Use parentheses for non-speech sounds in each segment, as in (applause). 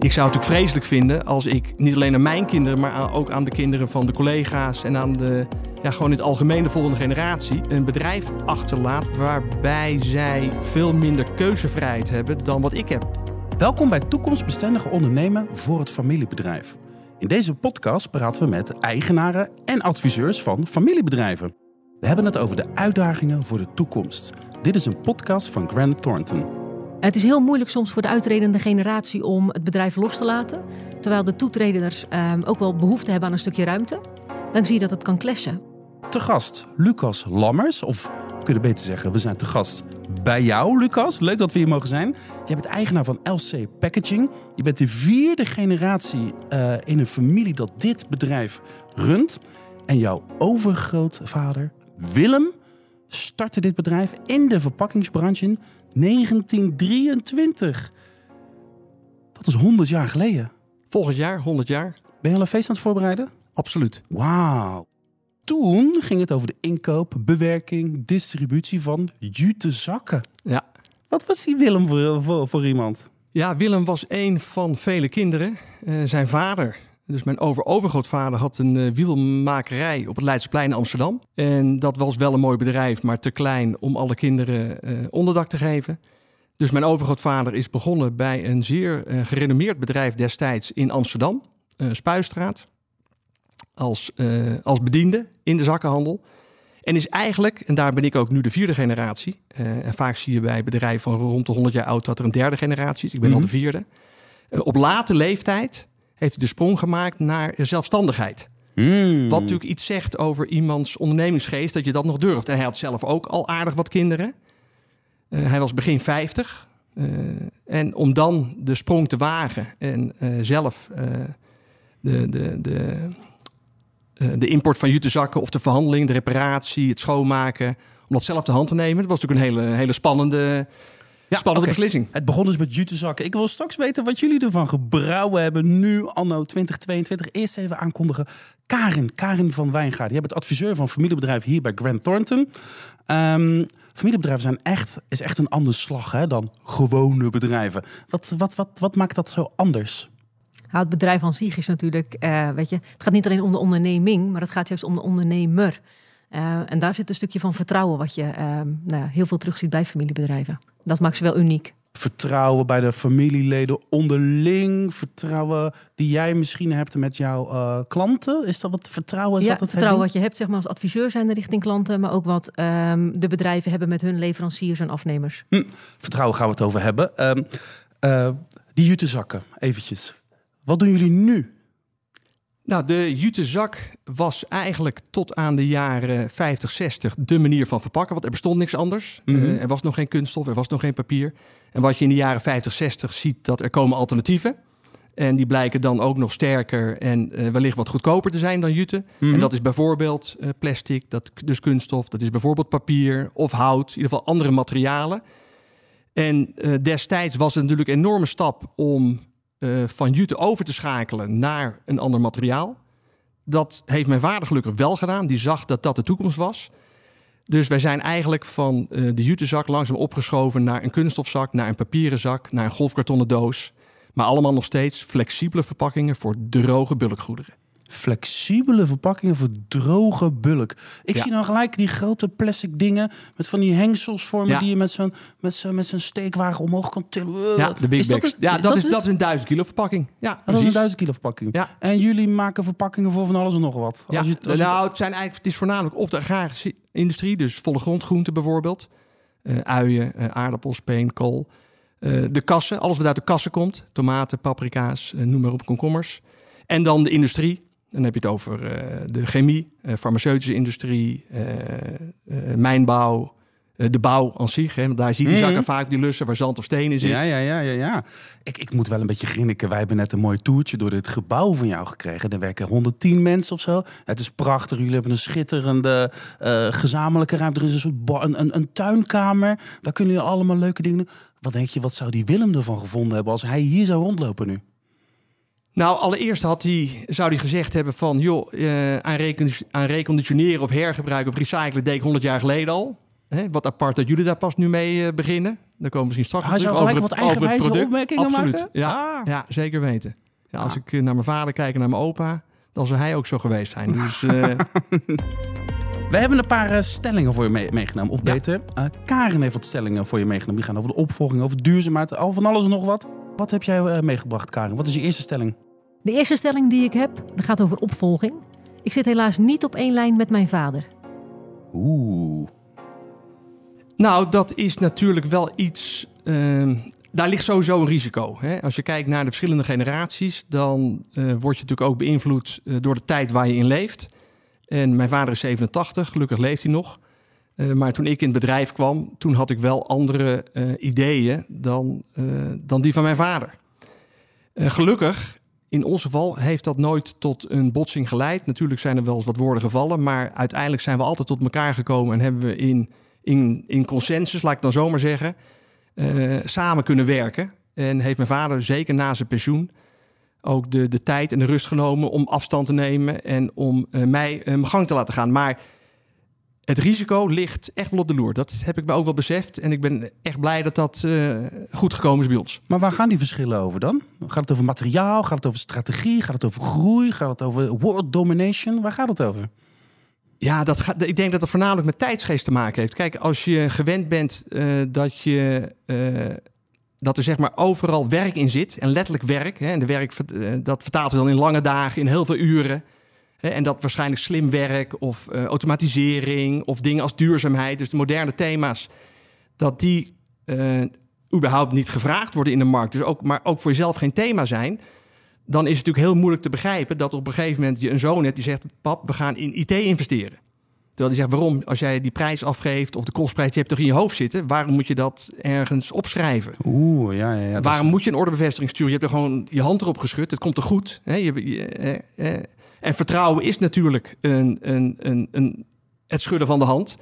Ik zou het natuurlijk vreselijk vinden als ik niet alleen aan mijn kinderen, maar ook aan de kinderen van de collega's en aan de, ja, gewoon in het algemeen de volgende generatie, een bedrijf achterlaat waarbij zij veel minder keuzevrijheid hebben dan wat ik heb. Welkom bij Toekomstbestendige Ondernemen voor het familiebedrijf. In deze podcast praten we met eigenaren en adviseurs van familiebedrijven. We hebben het over de uitdagingen voor de toekomst. Dit is een podcast van Grant Thornton. Het is heel moeilijk soms voor de uitredende generatie om het bedrijf los te laten. Terwijl de toetreders um, ook wel behoefte hebben aan een stukje ruimte. Dan zie je dat het kan clashen. Te gast Lucas Lammers, of we kunnen beter zeggen, we zijn te gast bij jou, Lucas. Leuk dat we hier mogen zijn. Je bent eigenaar van LC Packaging. Je bent de vierde generatie uh, in een familie dat dit bedrijf runt. En jouw overgrootvader Willem startte dit bedrijf in de verpakkingsbranche in 1923. Dat is 100 jaar geleden. Volgend jaar, 100 jaar. Ben je al een feest aan het voorbereiden? Absoluut. Wauw. Toen ging het over de inkoop, bewerking, distributie van jute zakken. Ja. Wat was die Willem voor, voor, voor iemand? Ja, Willem was een van vele kinderen. Uh, zijn vader, dus mijn over-overgrootvader had een uh, wielmakerij op het Leidseplein in Amsterdam. En dat was wel een mooi bedrijf, maar te klein om alle kinderen uh, onderdak te geven. Dus mijn overgrootvader is begonnen bij een zeer uh, gerenommeerd bedrijf destijds in Amsterdam, Spuistraat, als, als bediende in de zakkenhandel. En is eigenlijk, en daar ben ik ook nu de vierde generatie, en vaak zie je bij bedrijven van rond de 100 jaar oud dat er een derde generatie is. Ik ben al de vierde. op late leeftijd heeft hij de sprong gemaakt naar zelfstandigheid. Mm. Wat natuurlijk iets zegt over iemands ondernemingsgeest, dat je dat nog durft. En hij had zelf ook al aardig wat kinderen. Uh, hij was begin 50. Uh, en om dan de sprong te wagen en uh, zelf de, de, de, de import van jutezakken of de verhandeling, de reparatie, het schoonmaken, om dat zelf de hand te nemen, dat was natuurlijk een hele, hele spannende Spannende okay. beslissing. Het begon dus met jutezakken. Ik wil straks weten wat jullie ervan gebrouwen hebben nu, anno 2022. Eerst even aankondigen. Karin, Karin van Wijngaard. Je bent adviseur van familiebedrijf hier bij Grant Thornton. Um, familiebedrijven zijn echt, is echt een andere slag hè, dan gewone bedrijven. Wat, wat, wat, wat maakt dat zo anders? Nou, het bedrijf aan zich is natuurlijk, uh, weet je, het gaat niet alleen om de onderneming, maar het gaat juist om de ondernemer. Uh, en daar zit een stukje van vertrouwen wat je uh, nou, heel veel terugziet bij familiebedrijven. Dat maakt ze wel uniek. Vertrouwen bij de familieleden onderling. Vertrouwen die jij misschien hebt met jouw uh, klanten. Is dat wat vertrouwen? Is ja, dat het vertrouwen wat je hebt zeg maar, als adviseur zijn richting klanten. Maar ook wat um, de bedrijven hebben met hun leveranciers en afnemers. Hm, vertrouwen gaan we het over hebben. Um, uh, die jutezakken, eventjes. Wat doen jullie nu? Nou, de jutezak was eigenlijk tot aan de jaren 50, 60 de manier van verpakken. Want er bestond niks anders. Mhm. Uh, er was nog geen kunststof, er was nog geen papier. En wat je in de jaren 50, 60 ziet, dat er komen alternatieven. En die blijken dan ook nog sterker en uh, wellicht wat goedkoper te zijn dan jute. Mhm. En dat is bijvoorbeeld uh, plastic, dat, dus kunststof. Dat is bijvoorbeeld papier of hout. In ieder geval andere materialen. En destijds was het natuurlijk een enorme stap om uh, van jute over te schakelen naar een ander materiaal. Dat heeft mijn vader gelukkig wel gedaan. Die zag dat dat de toekomst was. Dus wij zijn eigenlijk van uh, de jutezak langzaam opgeschoven naar een kunststofzak, naar een papieren zak, naar een golfkartonnen doos. Maar allemaal nog steeds flexibele verpakkingen voor droge bulkgoederen. Flexibele verpakkingen voor droge bulk. Ik Ja. zie dan gelijk die grote plastic dingen met van die hengsels vormen Ja. die je met zo'n met zo'n met zo'n steekwagen omhoog kan tillen. Ja, de Big Is dat? Ja, dat, is, dat is een 1000 kilo verpakking. Ja, dat is een. 1000 kilo verpakking. Ja. En jullie maken verpakkingen voor van alles en nog wat. Ja, Als je, als nou, het, zijn eigenlijk, het is voornamelijk of de agrarische industrie, dus volle grondgroenten bijvoorbeeld. Eh, uien, eh, aardappels, peen, kool. Eh, de kassen, alles wat uit de kassen komt. Tomaten, paprika's, noem maar op, komkommers. En dan de industrie. Dan heb je het over eh, de chemie, eh, farmaceutische industrie, eh, mijnbouw, de bouw aan zich. Hè, want daar zie je die Mhm. zakken vaak, die lussen waar zand of steen in zit. Ja, ja, ja, ja, ja. Ik, ik moet wel een beetje grinniken. Wij hebben net een mooi toertje door dit gebouw van jou gekregen. Er werken 110 mensen of zo. Het is prachtig. Jullie hebben een schitterende gezamenlijke ruimte. Er is een soort een, een tuinkamer. Daar kunnen jullie allemaal leuke dingen doen. Wat denk je, wat zou die Willem ervan gevonden hebben als hij hier zou rondlopen nu? Nou, allereerst had hij, zou hij gezegd hebben van... joh, eh, aan, recon- aan reconditioneren of hergebruiken of recyclen deed ik 100 jaar geleden al. Hè, wat apart dat jullie daar pas nu mee eh, beginnen. Daar komen we misschien straks Hij op zou terug, gelijk over wat over eigenwijze product. opmerkingen Absoluut. maken? Ja, Ah. ja, zeker weten. Ja, als Ah. ik eh, naar mijn vader kijk en naar mijn opa, dan zou hij ook zo geweest zijn. Dus (laughs) We hebben een paar stellingen voor je mee- meegenomen. Of Ja. beter, eh, Karen heeft wat stellingen voor je meegenomen. Die gaan over de opvolging, over duurzaamheid, al van alles en nog wat. Wat heb jij meegebracht, Karen? Wat is je eerste stelling? De eerste stelling die ik heb, gaat over opvolging. Ik zit helaas niet op één lijn met mijn vader. Oeh. Nou, dat is natuurlijk wel iets. ehm, daar ligt sowieso een risico. Hè? Als je kijkt naar de verschillende generaties, dan eh, word je natuurlijk ook beïnvloed eh, door de tijd waar je in leeft. En mijn vader is 87, gelukkig leeft hij nog. Eh, maar toen ik in het bedrijf kwam, toen had ik wel andere ideeën dan, dan die van mijn vader. Gelukkig, in ons geval, heeft dat nooit tot een botsing geleid. Natuurlijk zijn er wel eens wat woorden gevallen, maar uiteindelijk zijn we altijd tot elkaar gekomen en hebben we in in, in consensus, laat ik dan zomaar zeggen, eh, samen kunnen werken. En heeft mijn vader zeker na zijn pensioen ook de, de tijd en de rust genomen om afstand te nemen en om eh, mij eh, mijn gang te laten gaan. Maar het risico ligt echt wel op de loer. Dat heb ik me ook wel beseft. En ik ben echt blij dat dat eh, goed gekomen is bij ons. Maar waar gaan die verschillen over dan? Gaat het over materiaal? Gaat het over strategie? Gaat het over groei? Gaat het over world domination? Waar gaat het over? Ja, dat gaat, ik denk dat dat voornamelijk met tijdsgeest te maken heeft. Kijk, als je gewend bent eh, dat, je, eh, dat er zeg maar overal werk in zit, en letterlijk werk, hè, en de werk dat vertaalt zich dan in lange dagen, in heel veel uren. En dat waarschijnlijk slim werk of eh, automatisering of dingen als duurzaamheid, dus de moderne thema's, dat die eh, überhaupt niet gevraagd worden in de markt, dus ook, maar ook voor jezelf geen thema zijn dan is het natuurlijk heel moeilijk te begrijpen dat op een gegeven moment je een zoon hebt die zegt: Pap, we gaan in IT investeren. Terwijl die zegt: Waarom? Als jij die prijs afgeeft of de kostprijs, die hebt toch in je hoofd zitten, waarom moet je dat ergens opschrijven? Oeh, ja, ja. ja waarom is- moet je een ordebevestiging sturen? Je hebt er gewoon je hand erop geschud, het komt er goed. Hè? Je, je- eh. En vertrouwen is natuurlijk een, een, een, een, het schudden van de hand.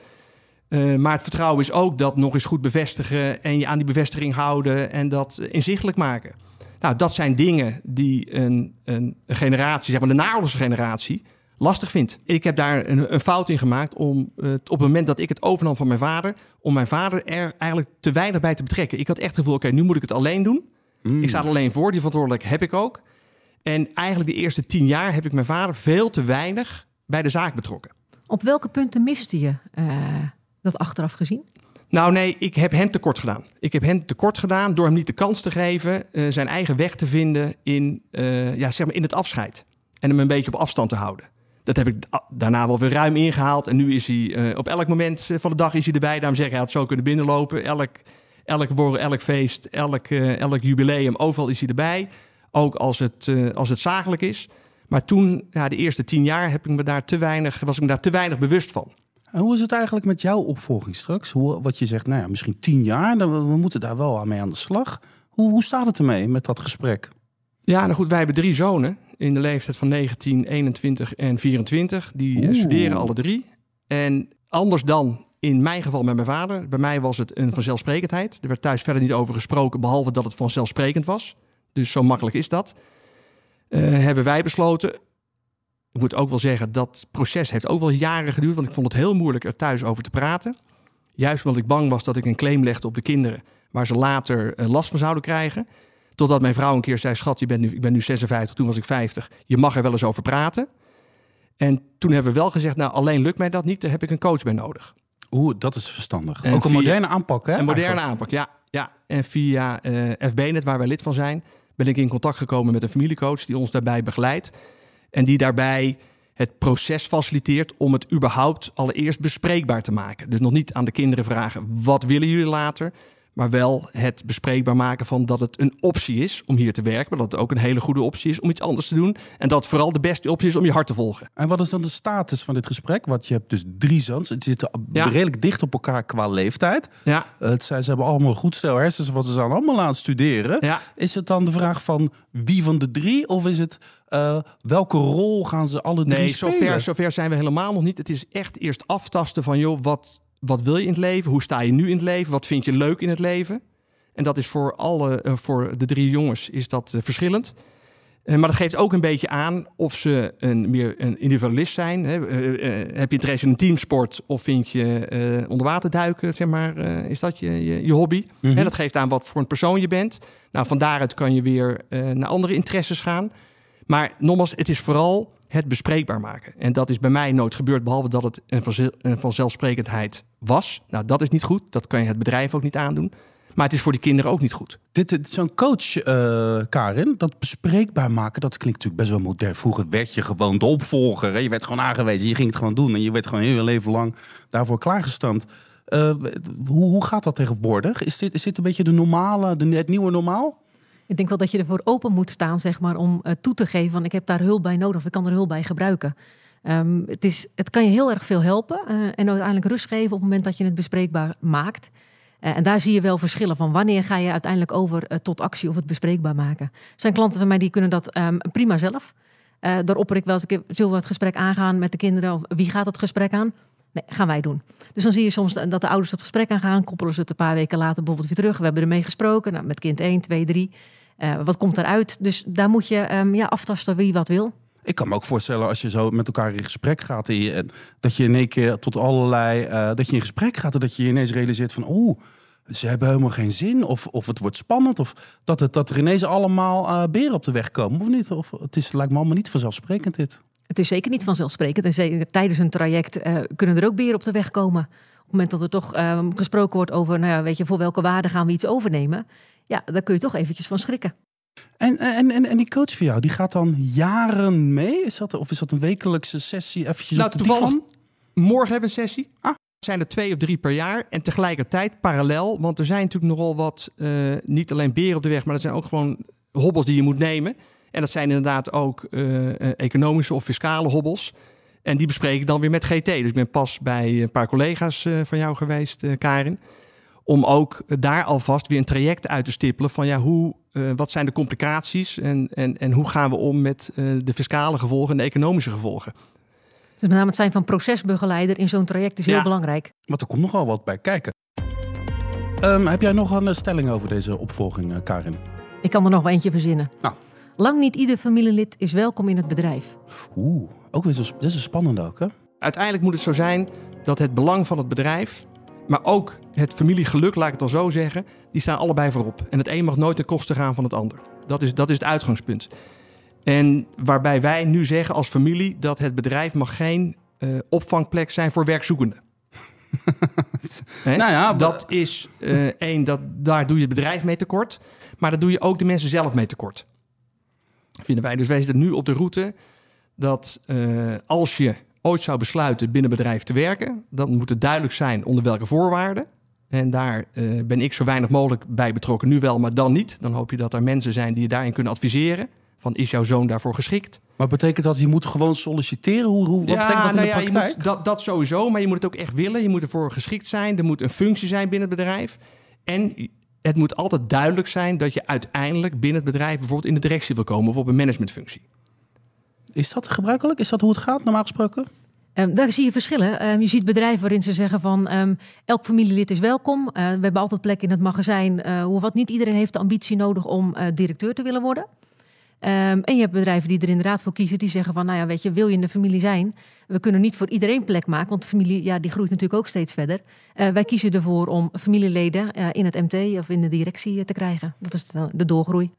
Eh, maar het vertrouwen is ook dat nog eens goed bevestigen en je aan die bevestiging houden en dat inzichtelijk maken. Nou, dat zijn dingen die een, een, generatie, zeg maar de naoorlogse generatie, lastig vindt. Ik heb daar een, een fout in gemaakt om eh, op het moment dat ik het overnam van mijn vader, om mijn vader er eigenlijk te weinig bij te betrekken. Ik had echt het gevoel, oké, nu moet ik het alleen doen. Mm. Ik sta er alleen voor, die verantwoordelijkheid heb ik ook. En eigenlijk de eerste tien jaar heb ik mijn vader veel te weinig bij de zaak betrokken. Op welke punten miste je eh, dat achteraf gezien? Nou nee, ik heb hem tekort gedaan. Ik heb hem tekort gedaan door hem niet de kans te geven eh, zijn eigen weg te vinden in, eh, ja, zeg maar in het afscheid. En hem een beetje op afstand te houden. Dat heb ik da- daarna wel weer ruim ingehaald. En nu is hij op elk moment van de dag is hij erbij. Daarom zeg ik, hij had zo kunnen binnenlopen. Elk, elk borrel, elk feest, elk, elk jubileum, overal is hij erbij. Ook als het, eh, als het zakelijk is. Maar toen, ja, de eerste tien jaar, heb ik me daar te weinig, was ik me daar te weinig bewust van. En hoe is het eigenlijk met jouw opvolging straks? Hoe, wat je zegt, nou ja, misschien tien jaar, dan, we, moeten daar wel aan mee aan de slag. Hoe, hoe staat het ermee met dat gesprek? Ja, nou goed, wij hebben drie zonen in de leeftijd van 19, 21 en 24. Die eh, Oeh. studeren alle drie. En anders dan in mijn geval met mijn vader. Bij mij was het een vanzelfsprekendheid. Er werd thuis verder niet over gesproken, behalve dat het vanzelfsprekend was. Dus zo makkelijk is dat. Eh, hebben wij besloten. Ik moet ook wel zeggen, dat proces heeft ook wel jaren geduurd. Want ik vond het heel moeilijk er thuis over te praten. Juist omdat ik bang was dat ik een claim legde op de kinderen. Waar ze later eh, last van zouden krijgen. Totdat mijn vrouw een keer zei: Schat, je bent nu, ik ben nu 56, toen was ik 50. Je mag er wel eens over praten. En toen hebben we wel gezegd: Nou, alleen lukt mij dat niet, daar heb ik een coach bij nodig. Oeh, dat is verstandig. En Ook een via- moderne aanpak, hè? een moderne eigenlijk? aanpak, ja. ja. En via eh FBNet, waar wij lid van zijn, ben ik in contact gekomen met een familiecoach die ons daarbij begeleidt. En die daarbij het proces faciliteert om het überhaupt allereerst bespreekbaar te maken. Dus nog niet aan de kinderen vragen: wat willen jullie later? Maar wel het bespreekbaar maken van dat het een optie is om hier te werken. Maar dat het ook een hele goede optie is om iets anders te doen. En dat vooral de beste optie is om je hart te volgen. En wat is dan de status van dit gesprek? Want je hebt dus drie zoons. Het zitten Ja. redelijk dicht op elkaar qua leeftijd. Ja, Het zijn, ze hebben allemaal goed stel hersens, want ze zijn allemaal aan het studeren. ja. Is het dan de vraag van wie van de drie? Of is het eh, welke rol gaan ze alle drie Nee, spelen? zover, zover zijn we helemaal nog niet. Het is echt eerst aftasten van, joh, wat, wat wil je in het leven? Hoe sta je nu in het leven? Wat vind je leuk in het leven? En dat is voor alle, eh, voor de drie jongens is dat eh, verschillend. Eh, maar dat geeft ook een beetje aan of ze een, meer een individualist zijn. Hè. Heb je interesse in een teamsport of vind je eh onder water duiken, zeg maar, is dat je, je, je hobby? Mhm. Hè, dat geeft aan wat voor een persoon je bent. Nou, van daaruit kan je weer naar andere interesses gaan. Maar nogmaals, het is vooral het bespreekbaar maken. En dat is bij mij nooit gebeurd, behalve dat het een, vanzel- een vanzelfsprekendheid was. Nou, dat is niet goed. Dat kan je het bedrijf ook niet aandoen. Maar het is voor die kinderen ook niet goed. Dit, zo'n coach, eh, Karin, dat bespreekbaar maken, dat klinkt natuurlijk best wel modern. Vroeger werd je gewoon de opvolger. Hè? Je werd gewoon aangewezen, je ging het gewoon doen. En je werd gewoon heel je leven lang daarvoor klaargestampt. Eh, hoe, hoe gaat dat tegenwoordig? Is dit, is dit een beetje de normale, de, het nieuwe normaal? Ik denk wel dat je ervoor open moet staan, zeg maar, om eh, toe te geven van ik heb daar hulp bij nodig of ik kan er hulp bij gebruiken. Ehm, het, is, het kan je heel erg veel helpen eh, en uiteindelijk rust geven op het moment dat je het bespreekbaar maakt. Eh, en daar zie je wel verschillen van wanneer ga je uiteindelijk over tot actie of het bespreekbaar maken. Er zijn klanten van mij die kunnen dat ehm, prima zelf. Daar opper ik wel eens, ik zullen we het gesprek aangaan met de kinderen of wie gaat het gesprek aan? Nee, gaan wij doen. Dus dan zie je soms dat de ouders dat gesprek aangaan, koppelen ze het een paar weken later bijvoorbeeld weer terug. We hebben ermee gesproken, nou, met kind 1, 2, 3. Eh, wat komt eruit? Dus daar moet je ehm, ja, aftasten wie wat wil. Ik kan me ook voorstellen als je zo met elkaar in gesprek gaat. En en dat je in één keer tot allerlei. eh, dat je in gesprek gaat en dat je ineens realiseert van. Oeh, ze hebben helemaal geen zin. Of, of het wordt spannend. Of dat, het, dat er ineens allemaal eh, beren op de weg komen. Of niet? Of het is, lijkt me allemaal niet vanzelfsprekend dit. Het is zeker niet vanzelfsprekend. En zeker tijdens een traject eh, kunnen er ook beren op de weg komen. Op het moment dat er toch ehm, gesproken wordt over, nou ja, weet je, voor welke waarde gaan we iets overnemen? Ja, daar kun je toch eventjes van schrikken. En, en, en, en die coach van jou, die gaat dan jaren mee? Is dat, of is dat een wekelijkse sessie? Eventjes Nou, toevallig-? Morgen hebben we een sessie. Ah. zijn er twee of drie per jaar. En tegelijkertijd parallel, want er zijn natuurlijk nogal wat, eh, niet alleen beren op de weg, maar er zijn ook gewoon hobbels die je moet nemen. En dat zijn inderdaad ook eh, eh, economische of fiscale hobbels. En die bespreek ik dan weer met GT. Dus ik ben pas bij een paar collega's eh, van jou geweest, eh, Karin. Om ook daar alvast weer een traject uit te stippelen van ja, hoe, eh, wat zijn de complicaties en, en, en hoe gaan we om met eh, de fiscale gevolgen en de economische gevolgen. Dus met name het zijn van procesbegeleider in zo'n traject is heel Ja. belangrijk. Want er komt nogal wat bij kijken. Ehm, heb jij nog een stelling over deze opvolging, eh, Karin? Ik kan er nog wel eentje verzinnen. Nou. Lang niet ieder familielid is welkom in het bedrijf. Oeh, ook weer zo, dit is een spannende ook, hè? uiteindelijk moet het zo zijn dat het belang van het bedrijf, maar ook het familiegeluk, laat ik het dan zo zeggen, die staan allebei voorop. En het een mag nooit ten koste gaan van het ander. Dat is, dat is het uitgangspunt. En waarbij wij nu zeggen als familie dat het bedrijf mag geen eh, opvangplek zijn voor werkzoekenden. (laughs) Nou ja, dat is eh, één, dat, daar doe je het bedrijf mee tekort. Maar daar doe je ook de mensen zelf mee tekort. Vinden wij. Dus wij zitten nu op de route dat eh, als je ooit zou besluiten binnen bedrijf te werken, dan moet het duidelijk zijn onder welke voorwaarden. En daar eh, ben ik zo weinig mogelijk bij betrokken. Nu wel, maar dan niet. Dan hoop je dat er mensen zijn die je daarin kunnen adviseren. Van is jouw zoon daarvoor geschikt? Maar betekent dat je moet gewoon solliciteren? Hoe, hoe, wat betekent dat in nou de ja, praktijk? moet, dat, dat sowieso, maar je moet het ook echt willen. Je moet ervoor geschikt zijn. Er moet een functie zijn binnen het bedrijf. En het moet altijd duidelijk zijn dat je uiteindelijk binnen het bedrijf bijvoorbeeld in de directie wil komen of op een managementfunctie. Is dat gebruikelijk? Is dat hoe het gaat, normaal gesproken? Ehm, daar zie je verschillen. Ehm, je ziet bedrijven waarin ze zeggen van ehm, elk familielid is welkom. Eh, we hebben altijd plek in het magazijn. Eh, hoe wat niet iedereen heeft de ambitie nodig om eh, directeur te willen worden. Ehm, en je hebt bedrijven die er inderdaad voor kiezen. Die zeggen van nou ja, weet je, wil je in de familie zijn? We kunnen niet voor iedereen plek maken. Want de familie ja, die groeit natuurlijk ook steeds verder. Eh, wij kiezen ervoor om familieleden eh, in het MT of in de directie eh, te krijgen. Dat is de, de doorgroei.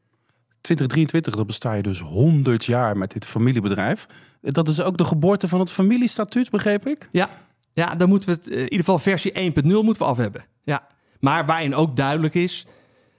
2023, dan besta je dus 100 jaar met dit familiebedrijf. Dat is ook de geboorte van het familiestatuut, begreep ik? Ja, ja dan moeten we het, in ieder geval versie 1.0 moeten we af hebben. Ja. Maar waarin ook duidelijk is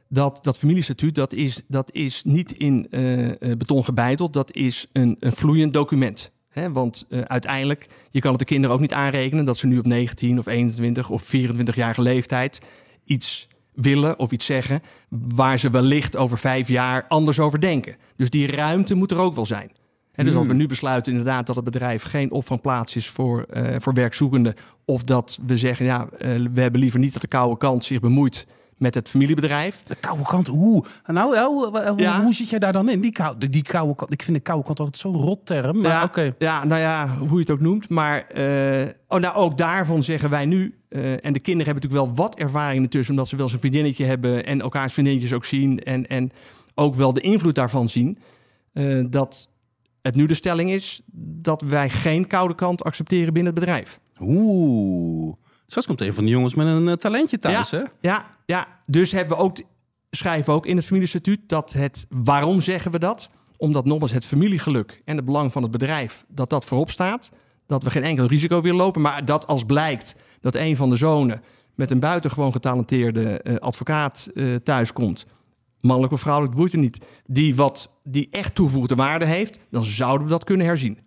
dat dat familiestatuut, dat is, dat is niet in eh, eh, beton gebeiteld. Dat is een, een vloeiend document. Hè? Want eh, uiteindelijk, je kan het de kinderen ook niet aanrekenen dat ze nu op 19 of 21 of 24-jarige leeftijd iets willen of iets zeggen waar ze wellicht over vijf jaar anders over denken. Dus die ruimte moet er ook wel zijn. En dus als we nu besluiten inderdaad dat het bedrijf geen opvangplaats is voor, eh, voor werkzoekenden, of dat we zeggen, ja, we hebben liever niet dat de koude kant zich bemoeit met het familiebedrijf. De koude kant, hoe? Nou, ja, hoe, hoe, Ja. hoe zit jij daar dan in? Die koude, die koude kant, ik vind de koude kant altijd zo'n rot term. Maar ja, oké. ja, nou ja, hoe je het ook noemt. Maar eh, oh, nou, ook daarvan zeggen wij nu. eh, en de kinderen hebben natuurlijk wel wat ervaring ertussen, omdat ze wel eens een vriendinnetje hebben en elkaars vriendinnetjes ook zien. En, en ook wel de invloed daarvan zien. eh, dat het nu de stelling is dat wij geen koude kant accepteren binnen het bedrijf. Oeh. Straks komt een van de jongens met een eh, talentje thuis, hè? Ja, ja, dus hebben we ook, schrijven we ook in het familiestatuut dat het, waarom zeggen we dat? Omdat nogmaals het familiegeluk en het belang van het bedrijf, dat dat voorop staat. Dat we geen enkel risico willen lopen, maar dat als blijkt dat een van de zonen met een buitengewoon getalenteerde eh, advocaat uh, thuiskomt, mannelijk of vrouwelijk, boeit er niet, die, wat, die echt toevoegde waarde heeft, dan zouden we dat kunnen herzien.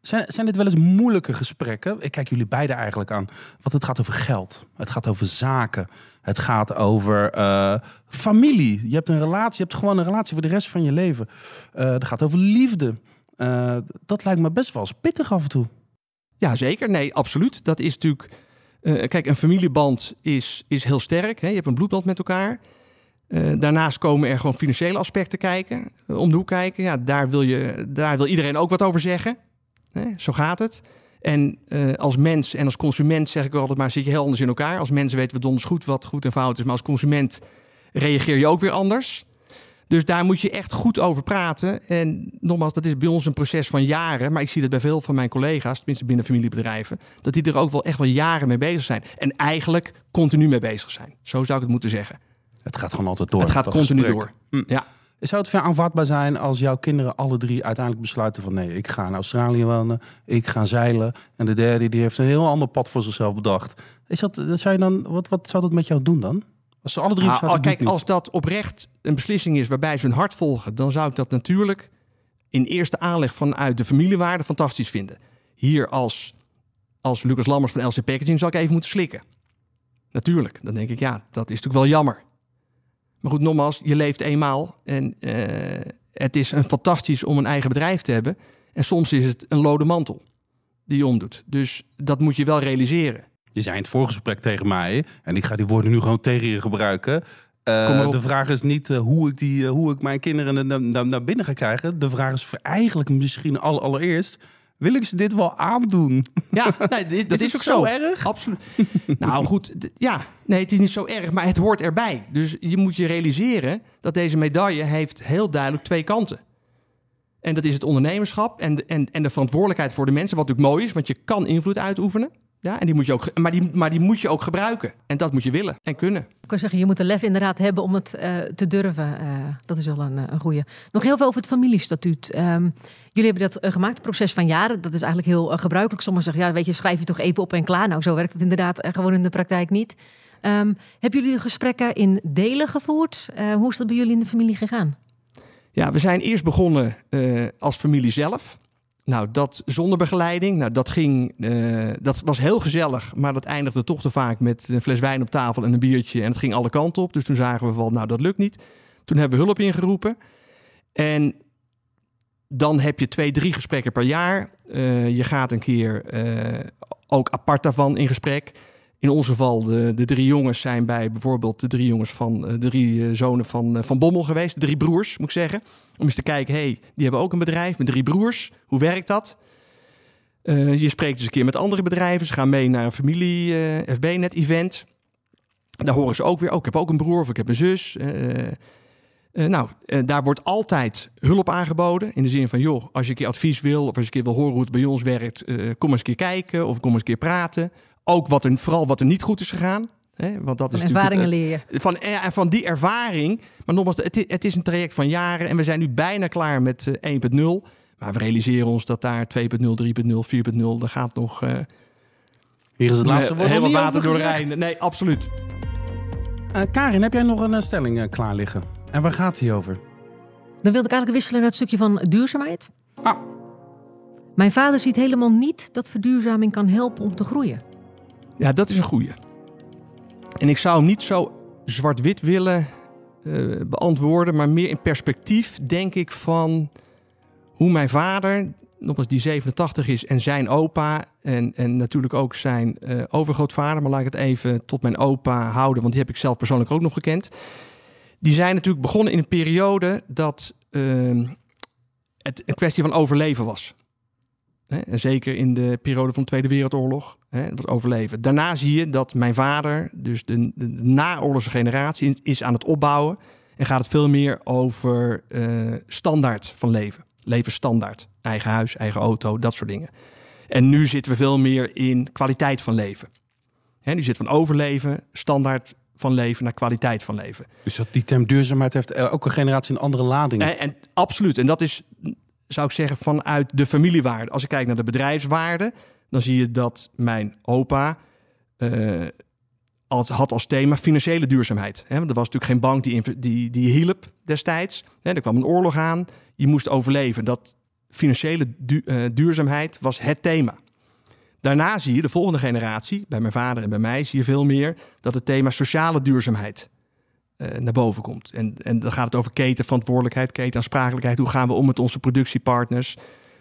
Zijn, zijn dit wel eens moeilijke gesprekken? Ik kijk jullie beiden eigenlijk aan. Want het gaat over geld. Het gaat over zaken. Het gaat over uh, familie. Je hebt een relatie. Je hebt gewoon een relatie voor de rest van je leven. Uh, het gaat over liefde. Uh, dat lijkt me best wel eens pittig af en toe. Ja, zeker. Nee, absoluut. Dat is natuurlijk... kijk, een familieband is, is heel sterk. Hè? Je hebt een bloedband met elkaar. daarnaast komen er gewoon financiële aspecten kijken. om de hoek kijken. Ja, daar wil, je, daar wil iedereen ook wat over zeggen. Zo gaat het. En uh, als mens en als consument zeg ik altijd maar, zit je heel anders in elkaar. Als mensen weten we donders goed wat goed en fout is. Maar als consument reageer je ook weer anders. Dus daar moet je echt goed over praten. En nogmaals, dat is bij ons een proces van jaren. Maar ik zie dat bij veel van mijn collega's, tenminste binnen familiebedrijven, dat die er ook wel echt wel jaren mee bezig zijn. En eigenlijk continu mee bezig zijn. Zo zou ik het moeten zeggen. Het gaat gewoon altijd door. Het gaat continu gesprek. door. Ja. Zou het aanvaardbaar zijn als jouw kinderen alle drie uiteindelijk besluiten van nee, ik ga in Australië wonen, ik ga zeilen en de derde die heeft een heel ander pad voor zichzelf bedacht. Is dat, zou je dan, wat, wat zou dat met jou doen dan? Als ze alle drie nou, besluiten, Kijk, als dat oprecht een beslissing is waarbij ze hun hart volgen, dan zou ik dat natuurlijk in eerste aanleg vanuit de familiewaarde fantastisch vinden. Hier als, als Lucas Lammers van LC Packaging zou ik even moeten slikken. Natuurlijk, dan denk ik ja, dat is natuurlijk wel jammer. Maar goed, nogmaals, je leeft eenmaal. En uh, het is een fantastisch om een eigen bedrijf te hebben. En soms is het een lode mantel die je omdoet. Dus dat moet je wel realiseren. Je zei in het voorgesprek tegen mij, en ik ga die woorden nu gewoon tegen je gebruiken. Uh, de vraag is niet uh, hoe, ik die, hoe ik mijn kinderen naar, naar, binnen ga krijgen. De vraag is eigenlijk misschien al, allereerst wil ik ze dit wel aandoen? Ja, nee, dit, (laughs) dat is, ook zo, erg. Absoluut. (laughs) nou goed, ja, nee, het is niet zo erg, maar het hoort erbij. Dus je moet je realiseren dat deze medaille heeft heel duidelijk twee kanten. En dat is het ondernemerschap en en, en de verantwoordelijkheid voor de mensen, wat natuurlijk mooi is, want je kan invloed uitoefenen. Ja, en die moet je ook, maar, die, maar die moet je ook gebruiken. En dat moet je willen en kunnen. Ik kan zeggen, je moet de lef inderdaad hebben om het uh, te durven. Uh, dat is wel een, eh, een goede. Nog heel veel over het familiestatuut. Um, jullie hebben dat gemaakt, het proces van jaren. Dat is eigenlijk heel gebruikelijk. Sommigen zeggen, ja, weet je, schrijf je toch even op en klaar. Nou, zo werkt het inderdaad gewoon in de praktijk niet. Um, hebben jullie gesprekken in delen gevoerd? hoe is dat bij jullie in de familie gegaan? Ja, we zijn eerst begonnen als familie zelf. Nou, dat zonder begeleiding, nou, dat ging, uh, dat was heel gezellig, maar dat eindigde toch te vaak met een fles wijn op tafel en een biertje. En het ging alle kanten op. Dus toen zagen we van, nou, dat lukt niet. Toen hebben we hulp ingeroepen. En dan heb je twee, drie gesprekken per jaar. Uh, je gaat een keer uh, ook apart daarvan in gesprek. In ons geval, de, de drie jongens zijn bij bijvoorbeeld de drie jongens van de drie zonen van, van Bommel geweest. Drie broers, moet ik zeggen. Om eens te kijken, hey, die hebben ook een bedrijf met drie broers. Hoe werkt dat? Je spreekt dus een keer met andere bedrijven. Ze gaan mee naar een familie FB-net-event. Daar horen ze ook weer, oh, ik heb ook een broer of ik heb een zus. Nou, daar wordt altijd hulp aangeboden. In de zin van, joh, als je een keer advies wil... of als je een keer wil horen hoe het bij ons werkt... kom eens een keer kijken of kom eens een keer praten. Ook wat er, vooral wat er niet goed is gegaan. Hè? Want dat van is ervaringen leren. Van, en van die ervaring. Maar nogmaals, het, het is een traject van jaren. En we zijn nu bijna klaar met uh, 1.0. Maar we realiseren ons dat daar 2.0, 3.0, 4.0, daar gaat nog... Uh, Hier is het laatste woord. Heel wat water door de Rijn. Nee, absoluut. Uh, Karin, heb jij nog een stelling uh, klaar liggen? En waar gaat die over? Dan wilde ik eigenlijk wisselen naar het stukje van duurzaamheid. Ah. Mijn vader ziet helemaal niet dat verduurzaming kan helpen om te groeien. Ja, dat is een goeie. En ik zou hem niet zo zwart-wit willen uh, beantwoorden, maar meer in perspectief denk ik van hoe mijn vader, nogmaals die 87 is, en zijn opa en, en natuurlijk ook zijn uh, overgrootvader, maar laat ik het even tot mijn opa houden, want die heb ik zelf persoonlijk ook nog gekend. Die zijn natuurlijk begonnen in een periode dat uh, het een kwestie van overleven was. Hè, zeker in de periode van de Tweede Wereldoorlog. Hè, dat was overleven. Daarna zie je dat mijn vader, dus de, de naoorlogse generatie, is aan het opbouwen. En gaat het veel meer over uh, standaard van leven. Levensstandaard. Eigen huis, eigen auto, dat soort dingen. En nu zitten we veel meer in kwaliteit van leven. Hè, nu zit van overleven, standaard van leven naar kwaliteit van leven. Dus dat die term duurzaamheid heeft elke generatie een andere lading. En, en, absoluut. En dat is, zou ik zeggen, vanuit de familiewaarde. Als ik kijk naar de bedrijfswaarde, dan zie je dat mijn opa uh, had als thema financiële duurzaamheid. Hè? Want er was natuurlijk geen bank die, die, die hielp destijds. Hè? Er kwam een oorlog aan, je moest overleven. Dat financiële eh, duurzaamheid was het thema. Daarna zie je de volgende generatie, bij mijn vader en bij mij, zie je veel meer dat het thema sociale duurzaamheid naar boven komt. En, en dan gaat het over ketenverantwoordelijkheid, ketenaansprakelijkheid. Hoe gaan we om met onze productiepartners?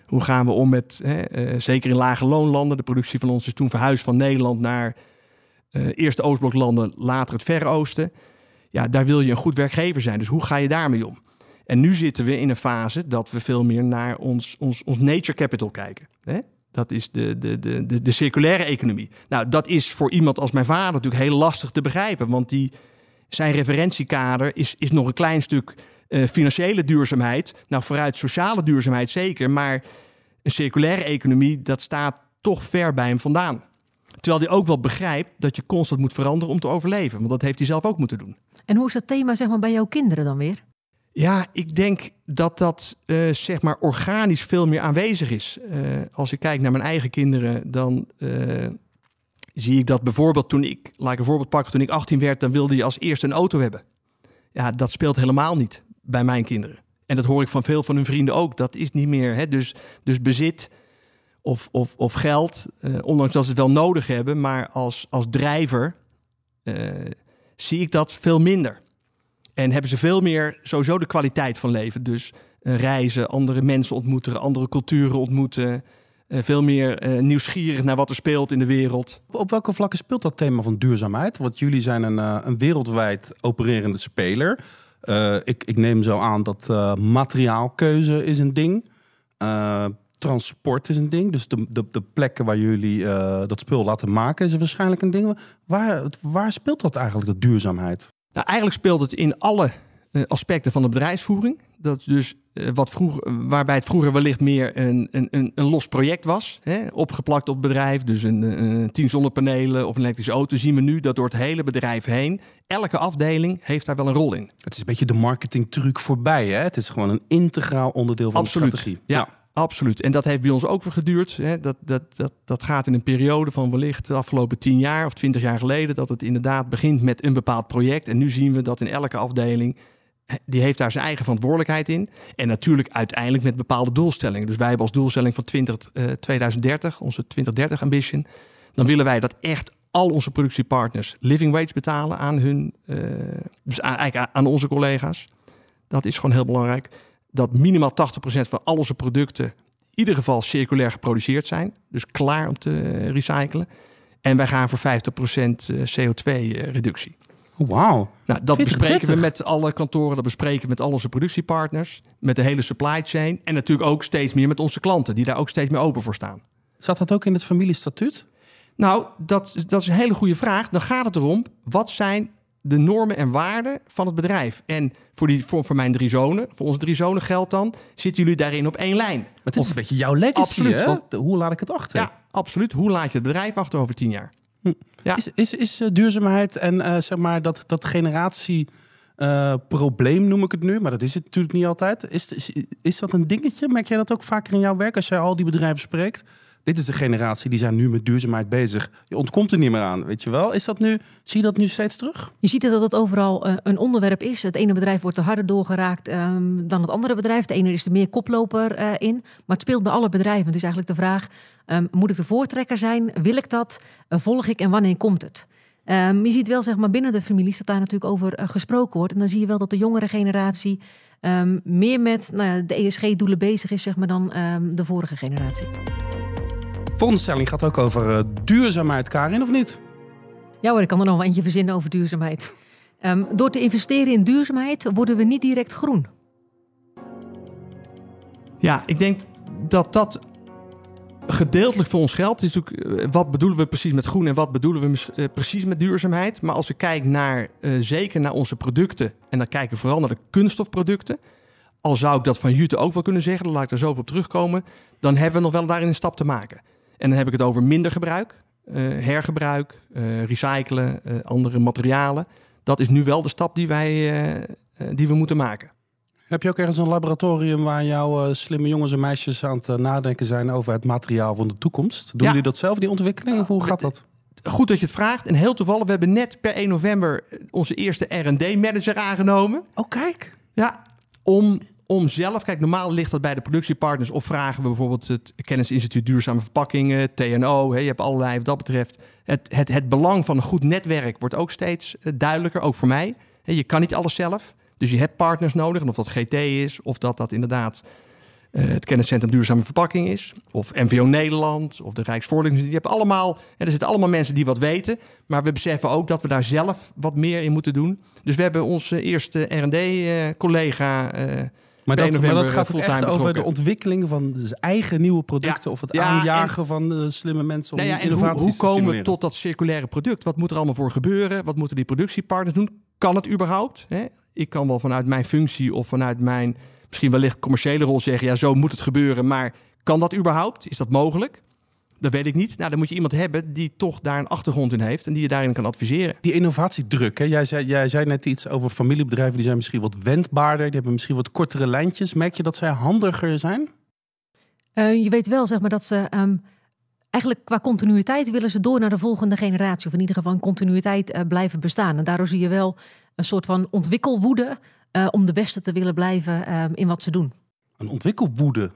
Hoe gaan we om met, hè, uh, zeker in lage loonlanden, de productie van ons is toen verhuisd van Nederland naar uh, eerst de Oostbloklanden, later het Verre Oosten. Ja, daar wil je een goed werkgever zijn. Dus hoe ga je daarmee om? En nu zitten we in een fase dat we veel meer naar ons, ons, ons nature capital kijken. Hè? Dat is de, de, de, de, de circulaire economie. Nou, dat is voor iemand als mijn vader natuurlijk heel lastig te begrijpen. Want die, zijn referentiekader is, is nog een klein stuk uh, financiële duurzaamheid. Nou, vooruit sociale duurzaamheid zeker. Maar een circulaire economie, dat staat toch ver bij hem vandaan. Terwijl hij ook wel begrijpt dat je constant moet veranderen om te overleven. Want dat heeft hij zelf ook moeten doen. En hoe is dat thema zeg maar, bij jouw kinderen dan weer? Ja, ik denk dat dat uh, zeg maar organisch veel meer aanwezig is. Uh, als ik kijk naar mijn eigen kinderen, dan zie ik dat bijvoorbeeld toen ik, laat ik een voorbeeld pakken, toen ik 18 werd, dan wilde je als eerste een auto hebben. Ja, dat speelt helemaal niet bij mijn kinderen. En dat hoor ik van veel van hun vrienden ook. Dat is niet meer. Hè? Dus, dus bezit of, of, of geld, ondanks dat ze het wel nodig hebben, maar als, als drijver zie ik dat veel minder. En hebben ze veel meer sowieso de kwaliteit van leven. Dus uh, reizen, andere mensen ontmoeten, andere culturen ontmoeten. Uh, veel meer uh, nieuwsgierig naar wat er speelt in de wereld. Op welke vlakken speelt dat thema van duurzaamheid? Want jullie zijn een, een wereldwijd opererende speler. ik, ik neem zo aan dat materiaalkeuze is een ding. transport is een ding. Dus de, de, de plekken waar jullie dat spul laten maken is waarschijnlijk een ding. Waar, waar speelt dat eigenlijk, de duurzaamheid? Nou, eigenlijk speelt het in alle uh, aspecten van de bedrijfsvoering. Dat dus uh, wat vroeger, waarbij het vroeger wellicht meer een, een, een, los project was, hè, opgeplakt op bedrijf, dus een, een tien zonnepanelen of een elektrische auto, zien we nu dat door het hele bedrijf heen, elke afdeling heeft daar wel een rol in. Het is een beetje de marketingtruc voorbij, hè? Het is gewoon een integraal onderdeel van Absoluut. de strategie. ja. Absoluut. En dat heeft bij ons ook weer geduurd. Hè. Dat, dat, dat, dat gaat in een periode van wellicht de afgelopen tien jaar of twintig jaar geleden. Dat het inderdaad begint met een bepaald project. En nu zien we dat in elke afdeling. Die heeft daar zijn eigen verantwoordelijkheid in. En natuurlijk uiteindelijk met bepaalde doelstellingen. Dus wij hebben als doelstelling van 20, uh, 2030, onze 2030 ambition. Dan willen wij dat echt al onze productiepartners living wage betalen aan hun. Uh, dus aan, eigenlijk aan onze collega's. Dat is gewoon heel belangrijk dat minimaal 80% van al onze producten in ieder geval circulair geproduceerd zijn. Dus klaar om te recyclen. En wij gaan voor 50% CO2-reductie. Wauw. Nou, dat bespreken we met alle kantoren, dat bespreken we met al onze productiepartners, met de hele supply chain en natuurlijk ook steeds meer met onze klanten, die daar ook steeds meer open voor staan. Zat dat ook in het familiestatuut? Nou, dat, dat is een hele goede vraag. Dan gaat het erom, wat zijn de normen en waarden van het bedrijf. En voor, die, voor, voor mijn drie zonen, voor onze drie zonen geldt dan, zitten jullie daarin op één lijn. Maar dit is een beetje jouw legacy, absoluut, hè? hoe laat ik het achter? Ja, absoluut. Hoe laat je het bedrijf achter over tien jaar? Is, is, is uh, duurzaamheid en uh, zeg maar dat, dat generatie... Probleem noem ik het nu, maar dat is het natuurlijk niet altijd. Is, is dat een dingetje? Merk jij dat ook vaker in jouw werk als jij al die bedrijven spreekt? Dit is de generatie die zijn nu met duurzaamheid bezig. Je ontkomt er niet meer aan, weet je wel. Is dat nu, zie je dat nu steeds terug? Je ziet dat het overal uh, een onderwerp is. Het ene bedrijf wordt er harder doorgeraakt um, dan het andere bedrijf. De ene is er meer koploper uh, in. Maar het speelt bij alle bedrijven. Is eigenlijk de vraag, um, moet ik de voortrekker zijn? Wil ik dat? Uh, volg ik en wanneer komt het? Um, je ziet wel zeg maar, binnen de families dat daar natuurlijk over gesproken wordt. En dan zie je wel dat de jongere generatie meer met nou ja, de ESG-doelen bezig is zeg maar, dan de vorige generatie. Volgende stelling gaat ook over uh, duurzaamheid, Karin, of niet? Ja hoor, ik kan er nog wel eentje verzinnen over duurzaamheid. Um, door te investeren in duurzaamheid worden we niet direct groen. Ja, ik denk dat dat Gedeeltelijk voor ons geld. Het is natuurlijk, eh, wat bedoelen we precies met groen en wat bedoelen we eh, precies met duurzaamheid? Maar als we kijken naar, eh, zeker naar onze producten en dan kijken we vooral naar de kunststofproducten. Al zou ik dat van Jute ook wel kunnen zeggen, dan laat ik er zo op terugkomen. Dan hebben we nog wel daarin een stap te maken. En dan heb ik het over minder gebruik, eh, hergebruik, eh, recyclen, eh, andere materialen. Dat is nu wel de stap die, wij, die we moeten maken. Heb je ook ergens een laboratorium waar jouw slimme jongens en meisjes aan het nadenken zijn over het materiaal van de toekomst? Doen Ja. jullie dat zelf, die ontwikkeling? Of hoe gaat dat? Goed dat je het vraagt. En heel toevallig, we hebben net per 1 november onze eerste R&D-manager aangenomen. Oh, kijk. Ja, om, om zelf, kijk, normaal ligt dat bij de productiepartners of vragen we bijvoorbeeld het Kennisinstituut Duurzame Verpakkingen, TNO. Hè, je hebt allerlei wat dat betreft. Het, het, het belang van een goed netwerk wordt ook steeds eh, duidelijker, ook voor mij. Hè, je kan niet alles zelf, dus je hebt partners nodig. En of dat GT is, of dat dat inderdaad eh, het Kenniscentrum Duurzame Verpakking is, of MVO Nederland, of de Rijksvoorlichting. Je hebt allemaal, hè, er zitten allemaal mensen die wat weten, maar we beseffen ook dat we daar zelf wat meer in moeten doen. Dus we hebben onze eerste R&D-collega Maar dat, maar gaat ook echt over de ontwikkeling van zijn eigen nieuwe producten of het Ja, aanjagen van eh, slimme mensen om Nou ja, en hoe, innovaties hoe komen we tot dat circulaire product? Wat moet er allemaal voor gebeuren? Wat moeten die productiepartners doen? Kan het überhaupt? Hè? Ik kan wel vanuit mijn functie of vanuit mijn misschien wellicht commerciële rol zeggen... ja, zo moet het gebeuren, maar kan dat überhaupt? Is dat mogelijk? Dat weet ik niet. Nou, dan moet je iemand hebben die toch daar een achtergrond in heeft... en die je daarin kan adviseren. Die innovatiedruk, hè? Jij, zei, jij zei net iets over familiebedrijven, die zijn misschien wat wendbaarder, die hebben misschien wat kortere lijntjes. Merk je dat zij handiger zijn? Eh, je weet wel, zeg maar, dat ze ehm, eigenlijk qua continuïteit willen ze door naar de volgende generatie. Of in ieder geval in continuïteit eh, blijven bestaan. En daardoor zie je wel een soort van ontwikkelwoede eh, om de beste te willen blijven ehm, in wat ze doen. Een ontwikkelwoede.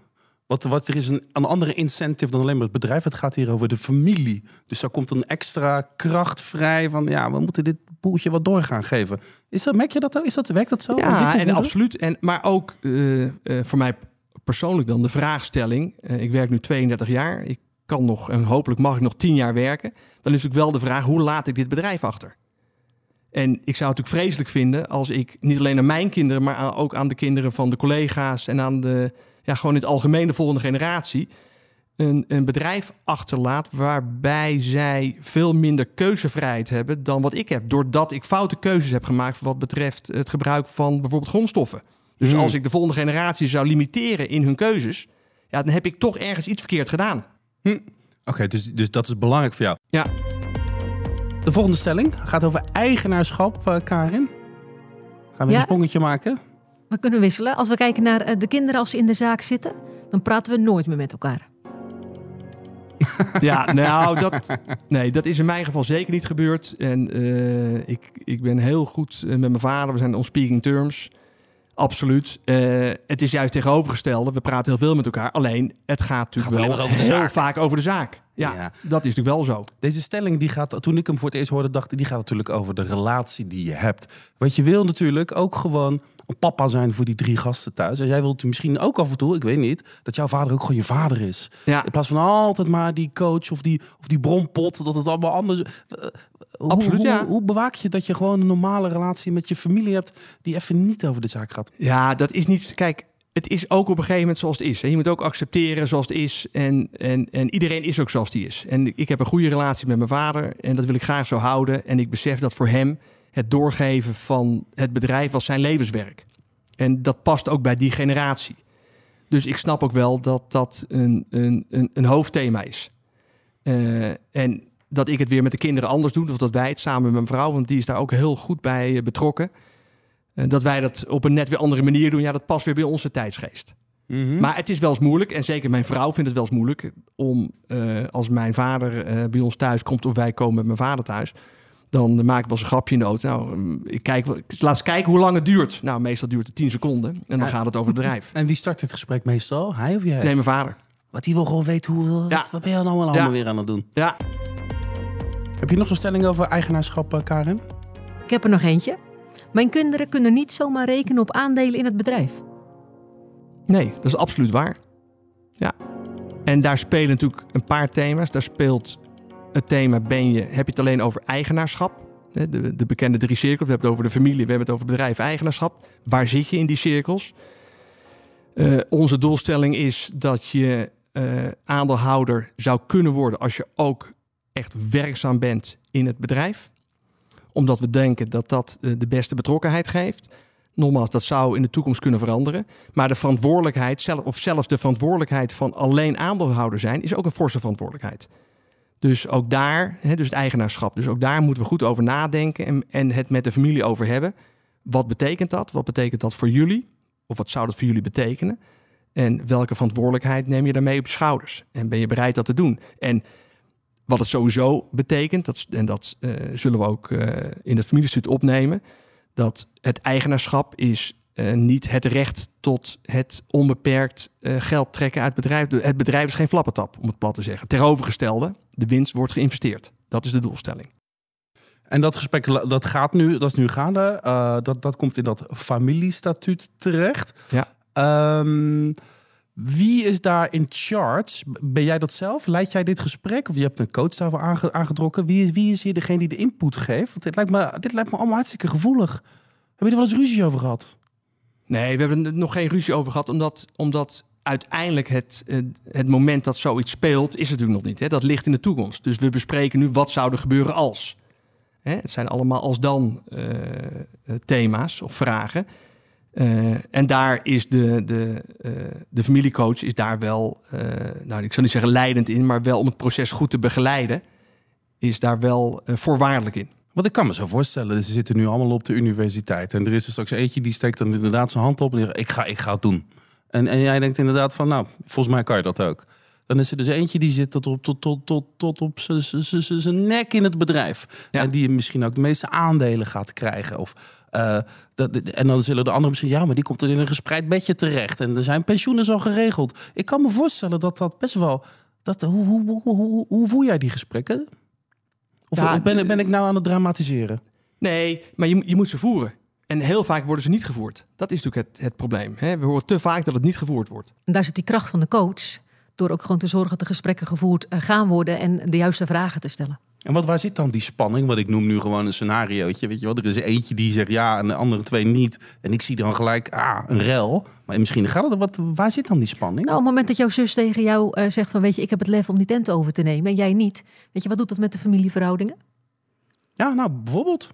Wat, wat, er is een, een andere incentive dan alleen maar het bedrijf. Het gaat hier over de familie. Dus daar komt een extra kracht vrij van... ja, we moeten dit boeltje wat door gaan geven. Is dat, merk je dat? Is dat werkt dat zo? Ja, en absoluut. En, maar ook eh, eh, voor mij persoonlijk dan de vraagstelling. eh, ik werk nu 32 jaar. Ik kan nog en hopelijk mag ik nog 10 jaar werken. Dan is natuurlijk wel de vraag, hoe laat ik dit bedrijf achter? En ik zou het natuurlijk vreselijk vinden als ik niet alleen aan mijn kinderen, maar ook aan de kinderen van de collega's en aan de, ja, gewoon in het algemeen de volgende generatie, een, een bedrijf achterlaat waarbij zij veel minder keuzevrijheid hebben dan wat ik heb. Doordat ik foute keuzes heb gemaakt wat betreft het gebruik van bijvoorbeeld grondstoffen. Dus Hmm. als ik de volgende generatie zou limiteren in hun keuzes, ja, dan heb ik toch ergens iets verkeerd gedaan. Oké, dus, dus dat is belangrijk voor jou. Ja. De volgende stelling gaat over eigenaarschap, eh, Karin. Gaan we Ja. een sprongetje maken? We kunnen wisselen. Als we kijken naar eh, de kinderen als ze in de zaak zitten, dan praten we nooit meer met elkaar. Ja, nou, dat, nee, dat is in mijn geval zeker niet gebeurd. En eh, ik, ik ben heel goed eh, met mijn vader. We zijn on speaking terms. Absoluut. Eh, het is juist tegenovergestelde. We praten heel veel met elkaar. Alleen, het gaat natuurlijk wel over de heel zaak. vaak over de zaak. Ja, Ja. dat is natuurlijk wel zo. Deze stelling, die gaat, toen ik hem voor het eerst hoorde, dacht ik, die gaat natuurlijk over de relatie die je hebt. Want je wil natuurlijk ook gewoon papa zijn voor die drie gasten thuis. En jij wilt misschien ook af en toe, ik weet niet, dat jouw vader ook gewoon je vader is. Ja, In plaats van altijd maar die coach of die, of die bronpot, dat het allemaal anders. Eh, hoe- Absoluut, hoe, ja. Hoe bewaak je dat je gewoon een normale relatie met je familie hebt die even niet over de zaak gaat? ja, dat is niet... Kijk, het is ook op een gegeven moment zoals het is. hè. Je moet ook accepteren zoals het is. En, en, en iedereen is ook zoals die is. En ik heb een goede relatie met mijn vader. En dat wil ik graag zo houden. En ik besef dat voor hem het doorgeven van het bedrijf was zijn levenswerk. En dat past ook bij die generatie. Dus ik snap ook wel dat dat een, een, een, een hoofdthema is. Eh, en dat ik het weer met de kinderen anders doe. Of dat wij het samen met mijn vrouw, want die is daar ook heel goed bij eh, betrokken. Eh, dat wij dat op een net weer andere manier doen. Ja, dat past weer bij onze tijdsgeest. Mhm. Maar het is wel eens moeilijk, en zeker mijn vrouw vindt het wel eens moeilijk, om als mijn vader bij ons thuis komt of wij komen met mijn vader thuis, dan maak ik wel eens een grapje in de auto. Nou, ik kijk, laat eens kijken hoe lang het duurt. Nou, meestal duurt het 10 seconden en dan Ja. gaat het over het bedrijf. En wie start het gesprek meestal? Hij of jij? Nee, mijn vader. Want die wil gewoon weten hoe, wat, Ja. wat ben je nou allemaal Ja. weer aan het doen? Ja, Heb je nog zo'n stelling over eigenaarschap, eh, Karin? Ik heb er nog eentje. Mijn kinderen kunnen niet zomaar rekenen op aandelen in het bedrijf. nee, dat is absoluut waar. Ja. En daar spelen natuurlijk een paar thema's. Daar speelt het thema, ben je, heb je het alleen over eigenaarschap? De, de bekende drie cirkels. We hebben het over de familie, we hebben het over bedrijf, eigenaarschap. Waar zit je in die cirkels? Eh, onze doelstelling is dat je eh, aandeelhouder zou kunnen worden als je ook echt werkzaam bent in het bedrijf. Omdat we denken dat dat eh, de beste betrokkenheid geeft. Nogmaals, dat zou in de toekomst kunnen veranderen. Maar de verantwoordelijkheid, zelf, of zelfs de verantwoordelijkheid van alleen aandeelhouder zijn, is ook een forse verantwoordelijkheid. Dus ook daar, hè, dus het eigenaarschap. Dus ook daar moeten we goed over nadenken en, en het met de familie over hebben. Wat betekent dat? Wat betekent dat voor jullie? Of wat zou dat voor jullie betekenen? En welke verantwoordelijkheid neem je daarmee op je schouders? En ben je bereid dat te doen? En wat het sowieso betekent, dat, en dat uh, zullen we ook uh, in het familiestuut opnemen, dat het eigenaarschap is uh, niet het recht tot het onbeperkt geld trekken uit het bedrijf. Het bedrijf is geen flappetap, om het plat te zeggen. Tegenovergestelde, de winst wordt geïnvesteerd. Dat is de doelstelling. En dat gesprek dat gaat nu, dat is nu gaande. dat, dat komt in dat familiestatuut terecht. Ja. Um, wie is daar in charge? Ben jij dat zelf? Leid jij dit gesprek? Of je hebt een coach daarvoor aange aangetrokken. Wie is, wie is hier degene die de input geeft? Want dit lijkt, me, dit lijkt me allemaal hartstikke gevoelig. Heb je er wel eens ruzie over gehad? Nee, we hebben er nog geen ruzie over gehad. Omdat, omdat uiteindelijk het, het moment dat zoiets speelt, is natuurlijk nog niet. Hè? Dat ligt in de toekomst. Dus we bespreken nu wat zou er gebeuren als. Hè? Het zijn allemaal als dan uh, thema's of vragen. En daar is de, de, de familiecoach is daar wel, nou ik zou niet zeggen leidend in, maar wel om het proces goed te begeleiden, is daar wel voorwaardelijk in. Want ik kan me zo voorstellen, ze zitten nu allemaal op de universiteit en er is er straks eentje die steekt dan inderdaad zijn hand op en zegt, ik ga, ik ga het doen. En, en jij denkt inderdaad van, nou, volgens mij kan je dat ook. Dan is er dus eentje die zit tot op, tot, tot, tot, tot op zijn nek in het bedrijf. Ja. En die misschien ook de meeste aandelen gaat krijgen. Of, uh, dat, en dan zullen de anderen misschien, ja, maar die komt er in een gespreid bedje terecht. En er zijn pensioenen zo geregeld. Ik kan me voorstellen dat dat best wel. Dat, hoe, hoe, hoe, hoe, hoe voel jij die gesprekken? Of, ja, of ben, ben ik nou aan het dramatiseren? Nee, maar je, je moet ze voeren. En heel vaak worden ze niet gevoerd. Dat is natuurlijk het, het probleem. Hè? We horen te vaak dat het niet gevoerd wordt. En daar zit die kracht van de coach. Door ook gewoon te zorgen dat de gesprekken gevoerd eh, gaan worden en de juiste vragen te stellen. En wat, waar zit dan die spanning? Wat ik noem nu gewoon een scenariootje. Weet je wel, er is eentje die zegt ja en de andere twee niet. En ik zie dan gelijk, ah, een rel. Maar misschien gaat het, wat, waar zit dan die spanning? Nou, op het moment dat jouw zus tegen jou uh, zegt van, weet je, ik heb het lef om die tent over te nemen en jij niet. Weet je, wat doet dat met de familieverhoudingen? Ja, nou, bijvoorbeeld.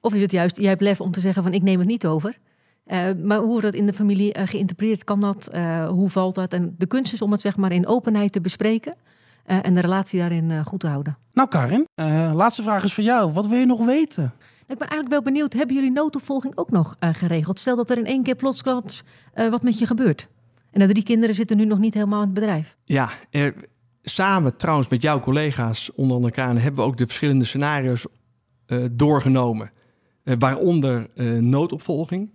Of is het juist, jij hebt lef om te zeggen van, ik neem het niet over. Uh, maar hoe wordt dat in de familie uh, geïnterpreteerd? Kan dat? Hoe valt dat? En de kunst is om het zeg maar in openheid te bespreken. En de relatie daarin goed te houden. Nou Karin, laatste vraag is voor jou. Wat wil je nog weten? Ik ben eigenlijk wel benieuwd. Hebben jullie noodopvolging ook nog geregeld? Stel dat er in één keer plotsklaps wat met je gebeurt. En de drie kinderen zitten nu nog niet helemaal in het bedrijf. Ja, er, samen trouwens met jouw collega's onder elkaar hebben we ook de verschillende scenario's doorgenomen. waaronder noodopvolging.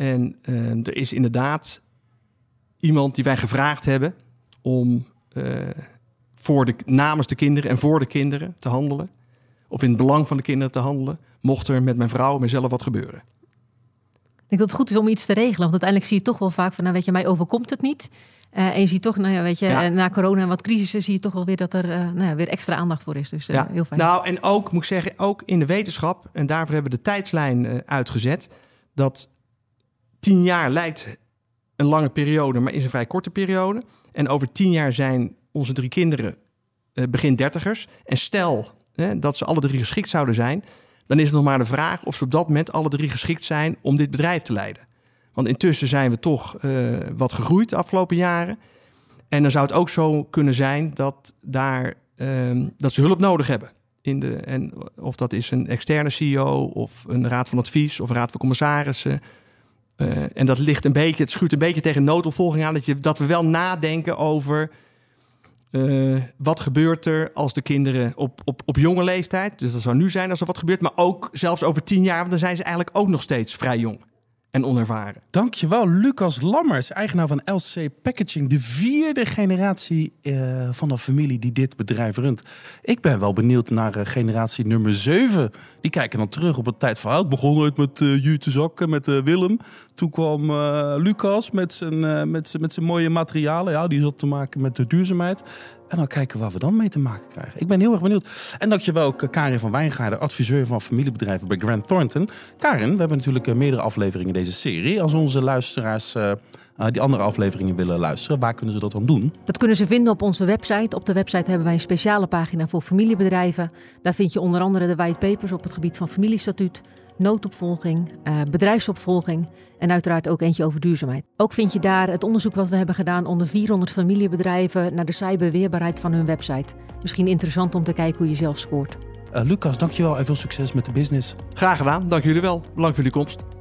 En uh, er is inderdaad iemand die wij gevraagd hebben om uh, voor de, namens de kinderen en voor de kinderen te handelen. Of in het belang van de kinderen te handelen, mocht er met mijn vrouw en mezelf wat gebeuren. Ik denk dat het goed is om iets te regelen. Want uiteindelijk zie je toch wel vaak van, nou weet je, mij overkomt het niet. Uh, en je ziet toch, nou ja, weet je, ja. na corona en wat crisissen zie je toch wel weer dat er uh, nou ja, weer extra aandacht voor is. Dus uh, ja. heel fijn. Nou, en ook, moet ik zeggen, ook in de wetenschap, en daarvoor hebben we de tijdslijn uitgezet, dat tien jaar lijkt een lange periode, maar is een vrij korte periode. En over tien jaar zijn onze drie kinderen uh, begin dertigers. En stel hè, dat ze alle drie geschikt zouden zijn, dan is het nog maar de vraag of ze op dat moment alle drie geschikt zijn om dit bedrijf te leiden. Want intussen zijn we toch uh, wat gegroeid de afgelopen jaren. En dan zou het ook zo kunnen zijn dat, daar, uh, dat ze hulp nodig hebben. In de, en of dat is een externe CEO of een raad van advies of een raad van commissarissen uh, en dat ligt een beetje, het schuurt een beetje tegen noodopvolging aan, dat, je, dat we wel nadenken over uh, wat gebeurt er als de kinderen op, op, op jonge leeftijd, dus dat zou nu zijn als er wat gebeurt, maar ook zelfs over tien jaar, want dan zijn ze eigenlijk ook nog steeds vrij jong en onervaren. Dankjewel, Lucas Lammers, eigenaar van LC Packaging. De vierde generatie uh, van de familie die dit bedrijf runt. Ik ben wel benieuwd naar uh, generatie nummer 7. Die kijken dan terug op het tijd Het begon ooit met uh, Jute Zakken, met Willem. Toen kwam Lucas met zijn, met, met zijn mooie materialen. Ja, die had te maken met de duurzaamheid. En dan kijken waar we dan mee te maken krijgen. Ik ben heel erg benieuwd. En dankjewel ook eh, Karin van Wijngaarden, adviseur van familiebedrijven bij Grant Thornton. Karin, we hebben natuurlijk eh, meerdere afleveringen in deze serie. Als onze luisteraars uh, die andere afleveringen willen luisteren, waar kunnen ze dat dan doen? Dat kunnen ze vinden op onze website. Op de website hebben wij een speciale pagina voor familiebedrijven. Daar vind je onder andere de white papers op het gebied van familiestatuut noodopvolging, uh, bedrijfsopvolging en uiteraard ook eentje over duurzaamheid. Ook vind je daar het onderzoek wat we hebben gedaan onder 400 familiebedrijven naar de cyberweerbaarheid van hun website. Misschien interessant om te kijken hoe je zelf scoort. Uh, Lucas, dankjewel en veel succes met de business. Graag gedaan, dank jullie wel. Bedankt voor jullie komst.